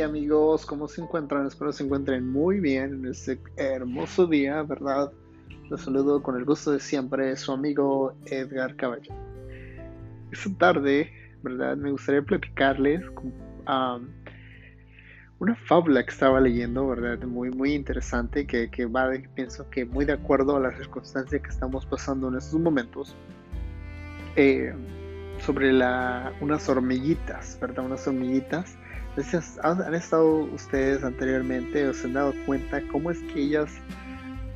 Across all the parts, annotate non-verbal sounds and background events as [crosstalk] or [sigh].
Amigos, ¿cómo se encuentran? Espero se encuentren muy bien en este hermoso día, ¿verdad? Los saludo con el gusto de siempre, su amigo Edgar Caballo. Esta tarde, ¿verdad? Me gustaría platicarles una fábula que estaba leyendo, ¿verdad? Muy, muy interesante, que, que va, pienso que muy de acuerdo a las circunstancias que estamos pasando en estos momentos. Eh, sobre la, unas hormiguitas, ¿verdad? Unas hormiguitas. ¿Han, estado ustedes anteriormente o se han dado cuenta cómo es que ellas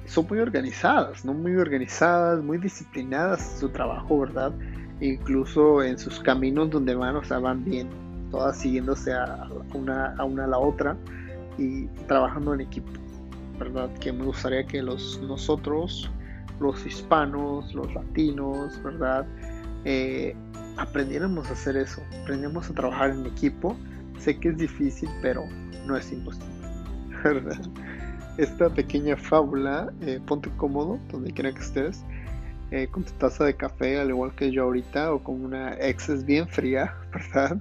son muy organizadas, ¿no? Muy organizadas, muy disciplinadas en su trabajo, ¿verdad? Incluso en sus caminos donde van, o sea, van bien, todas siguiéndose a una a, una a la otra y trabajando en equipo, ¿verdad? Que me gustaría que los nosotros, los hispanos, los latinos, ¿verdad? Eh, aprendiéramos a hacer eso, aprendemos a trabajar en equipo. Sé que es difícil, pero no es imposible. [laughs] Esta pequeña fábula, eh, ponte cómodo, donde quiera que estés, eh, con tu taza de café, al igual que yo ahorita, o con una exes bien fría, [laughs] ¿verdad?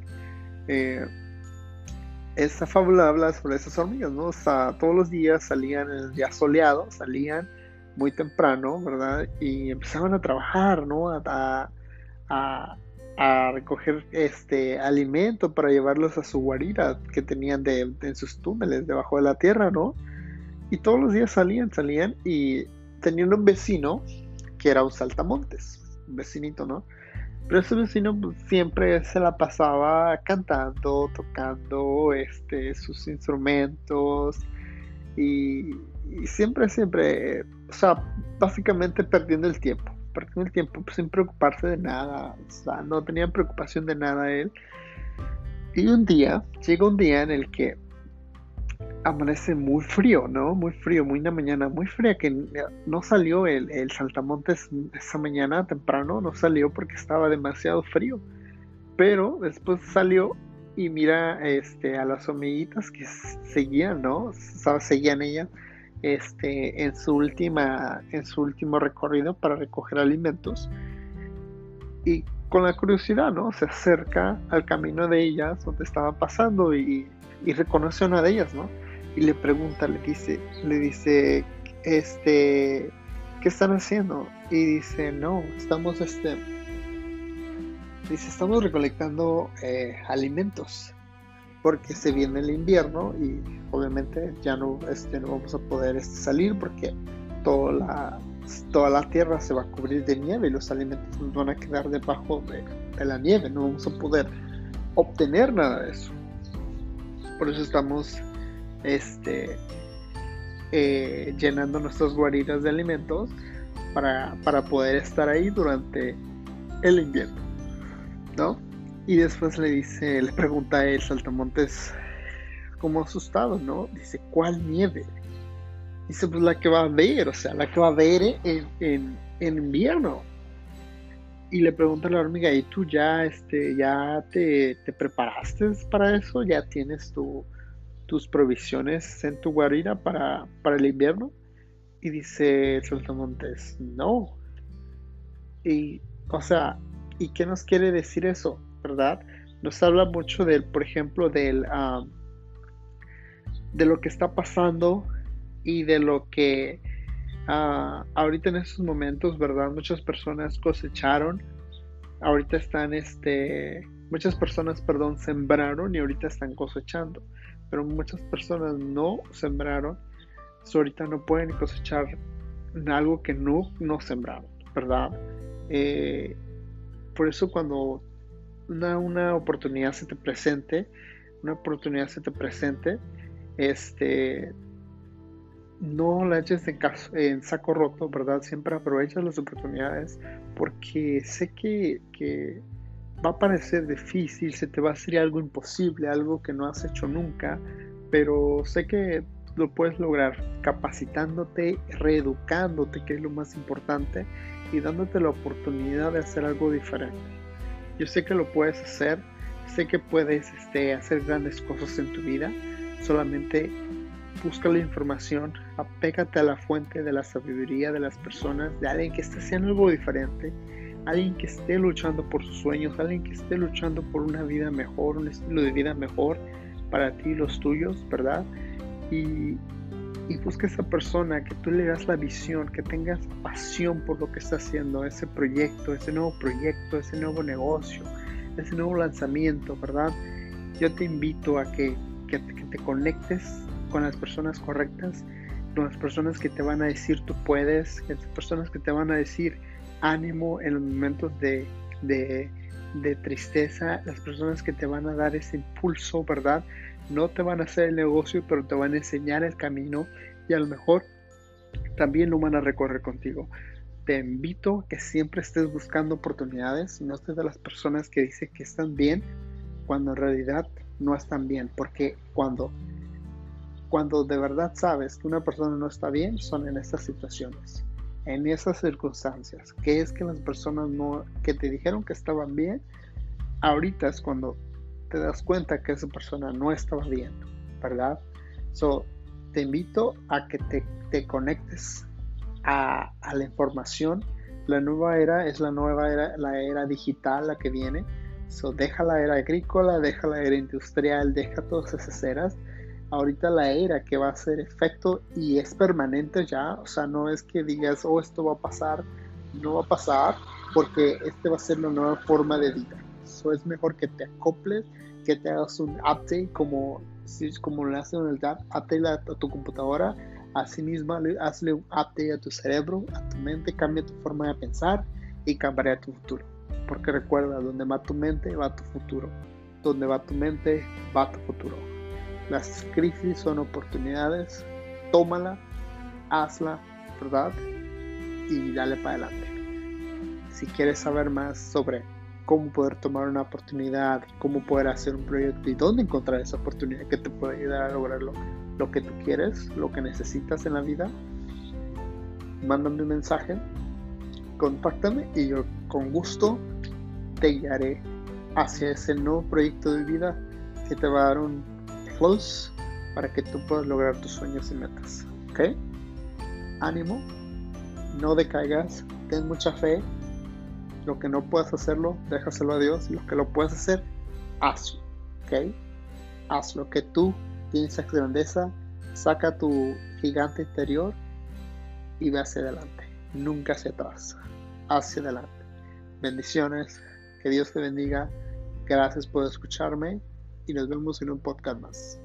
Eh, esta fábula habla sobre esas hormigas, ¿no? O sea, todos los días salían en el día soleado, salían muy temprano, ¿verdad? Y empezaban a trabajar, ¿no? a recoger este alimento para llevarlos a su guarida que tenían de, en sus túneles debajo de la tierra, ¿no? Y todos los días salían, salían y tenían un vecino que era un saltamontes, un vecinito, ¿no? Pero ese vecino siempre se la pasaba cantando, tocando este, sus instrumentos y, y siempre, siempre, o sea, básicamente perdiendo el tiempo perdiendo el tiempo pues, sin preocuparse de nada, o sea, no tenía preocupación de nada él. Y un día, llega un día en el que amanece muy frío, ¿no? Muy frío, muy una mañana muy fría, que no salió el, el saltamontes esa mañana temprano, no salió porque estaba demasiado frío. Pero después salió y mira este, a las hormiguitas que seguían, ¿no? O sea, seguían ella este, en, su última, en su último recorrido para recoger alimentos. Y con la curiosidad, ¿no? Se acerca al camino de ellas, donde estaban pasando, y, reconoce a una de ellas, ¿no? Y le pregunta, le dice, le dice, este, ¿qué están haciendo? Y dice, no, estamos, este, dice, estamos recolectando eh, alimentos porque se viene el invierno y obviamente ya no, este, no vamos a poder este, salir porque toda la, toda la tierra se va a cubrir de nieve y los alimentos nos van a quedar debajo de, la nieve, no vamos a poder obtener nada de eso. Por eso estamos este, eh, llenando nuestras guaridas de alimentos para, para poder estar ahí durante el invierno, ¿no? Y después le dice, le pregunta él, Saltamontes, como asustado, ¿no? Dice, ¿cuál nieve? Dice, pues la que va a ver, o sea, la que va a ver en, en, invierno. Y le pregunta a la hormiga, ¿y tú ya, este, ya te, te preparaste para eso? ¿Ya tienes tu, tus provisiones en tu guarida para, para el invierno? Y dice Saltamontes, no. Y, o sea, ¿y qué nos quiere decir eso? ¿Verdad? Nos habla mucho del, por ejemplo, del, de lo que está pasando y de lo que ah, ahorita en estos momentos, ¿verdad? Muchas personas cosecharon, ahorita están, este, muchas personas, perdón, sembraron y ahorita están cosechando, pero muchas personas no sembraron, ahorita no pueden cosechar algo que no, no sembraron, ¿verdad? Eh, por eso cuando una, oportunidad se te presente, una oportunidad se te presente, este, no la eches en, en saco roto, ¿verdad? Siempre aprovecha las oportunidades porque sé que, que, va a parecer difícil, se te va a hacer algo imposible, algo que no has hecho nunca, pero sé que lo puedes lograr capacitándote, reeducándote, que es lo más importante, y dándote la oportunidad de hacer algo diferente. Yo sé que lo puedes hacer, sé que puedes este, hacer grandes cosas en tu vida, solamente busca la información, apégate a la fuente de la sabiduría de las personas, de alguien que esté haciendo algo diferente, alguien que esté luchando por sus sueños, alguien que esté luchando por una vida mejor, un estilo de vida mejor, para ti y los tuyos, ¿verdad? Y, y busca esa persona que tú le das la visión, que tengas pasión por lo que está haciendo, ese proyecto, ese nuevo proyecto, ese nuevo negocio, ese nuevo lanzamiento, ¿verdad? Yo te invito a que, que, te conectes con las personas correctas, con las personas que te van a decir tú puedes, con las personas que te van a decir ánimo en los momentos de, de, de tristeza, las personas que te van a dar ese impulso, ¿verdad? No te van a hacer el negocio, pero te van a enseñar el camino y a lo mejor también lo van a recorrer contigo. Te invito a que siempre estés buscando oportunidades, no estés de las personas que dicen que están bien cuando en realidad no están bien, porque cuando cuando de verdad sabes que una persona no está bien son en estas situaciones, en esas circunstancias, que es que las personas no que te dijeron que estaban bien, ahorita es cuando te das cuenta que esa persona no estaba bien, ¿verdad? So, te invito a que te, conectes a, la información. La nueva era es la nueva era, la era digital, la que viene. So, deja la era agrícola, deja la era industrial, deja todas esas eras. Ahorita la era que va a hacer efecto y es permanente ya, o sea, no es que digas, oh, esto va a pasar, no va a pasar, porque este va a ser la nueva forma de vida. Eso es mejor que te acoples, que te hagas un update como, como lo hacen en el update a tu computadora, así mismo hazle un update a tu cerebro, a tu mente, cambia tu forma de pensar y cambiará tu futuro. Porque recuerda, donde va tu mente va tu futuro. Donde va tu mente va tu futuro. Las crisis son oportunidades, tómala, hazla, ¿verdad? Y dale para adelante. Si quieres saber más sobre cómo poder tomar una oportunidad, cómo poder hacer un proyecto y dónde encontrar esa oportunidad que te puede ayudar a lograr lo, que tú quieres, lo que necesitas en la vida, mándame un mensaje, contáctame y yo con gusto te guiaré hacia ese nuevo proyecto de vida que te va a dar un plus para que tú puedas lograr tus sueños y metas. ¿Ok? Ánimo, no decaigas, ten mucha fe lo que no puedas hacerlo, déjaselo a Dios. Y lo que lo puedes hacer, hazlo. ¿Ok? Haz lo que tú piensas grandeza. Saca tu gigante interior y ve hacia adelante. Nunca hacia atrás. Hacia adelante. Bendiciones. Que Dios te bendiga. Gracias por escucharme y nos vemos en un podcast más.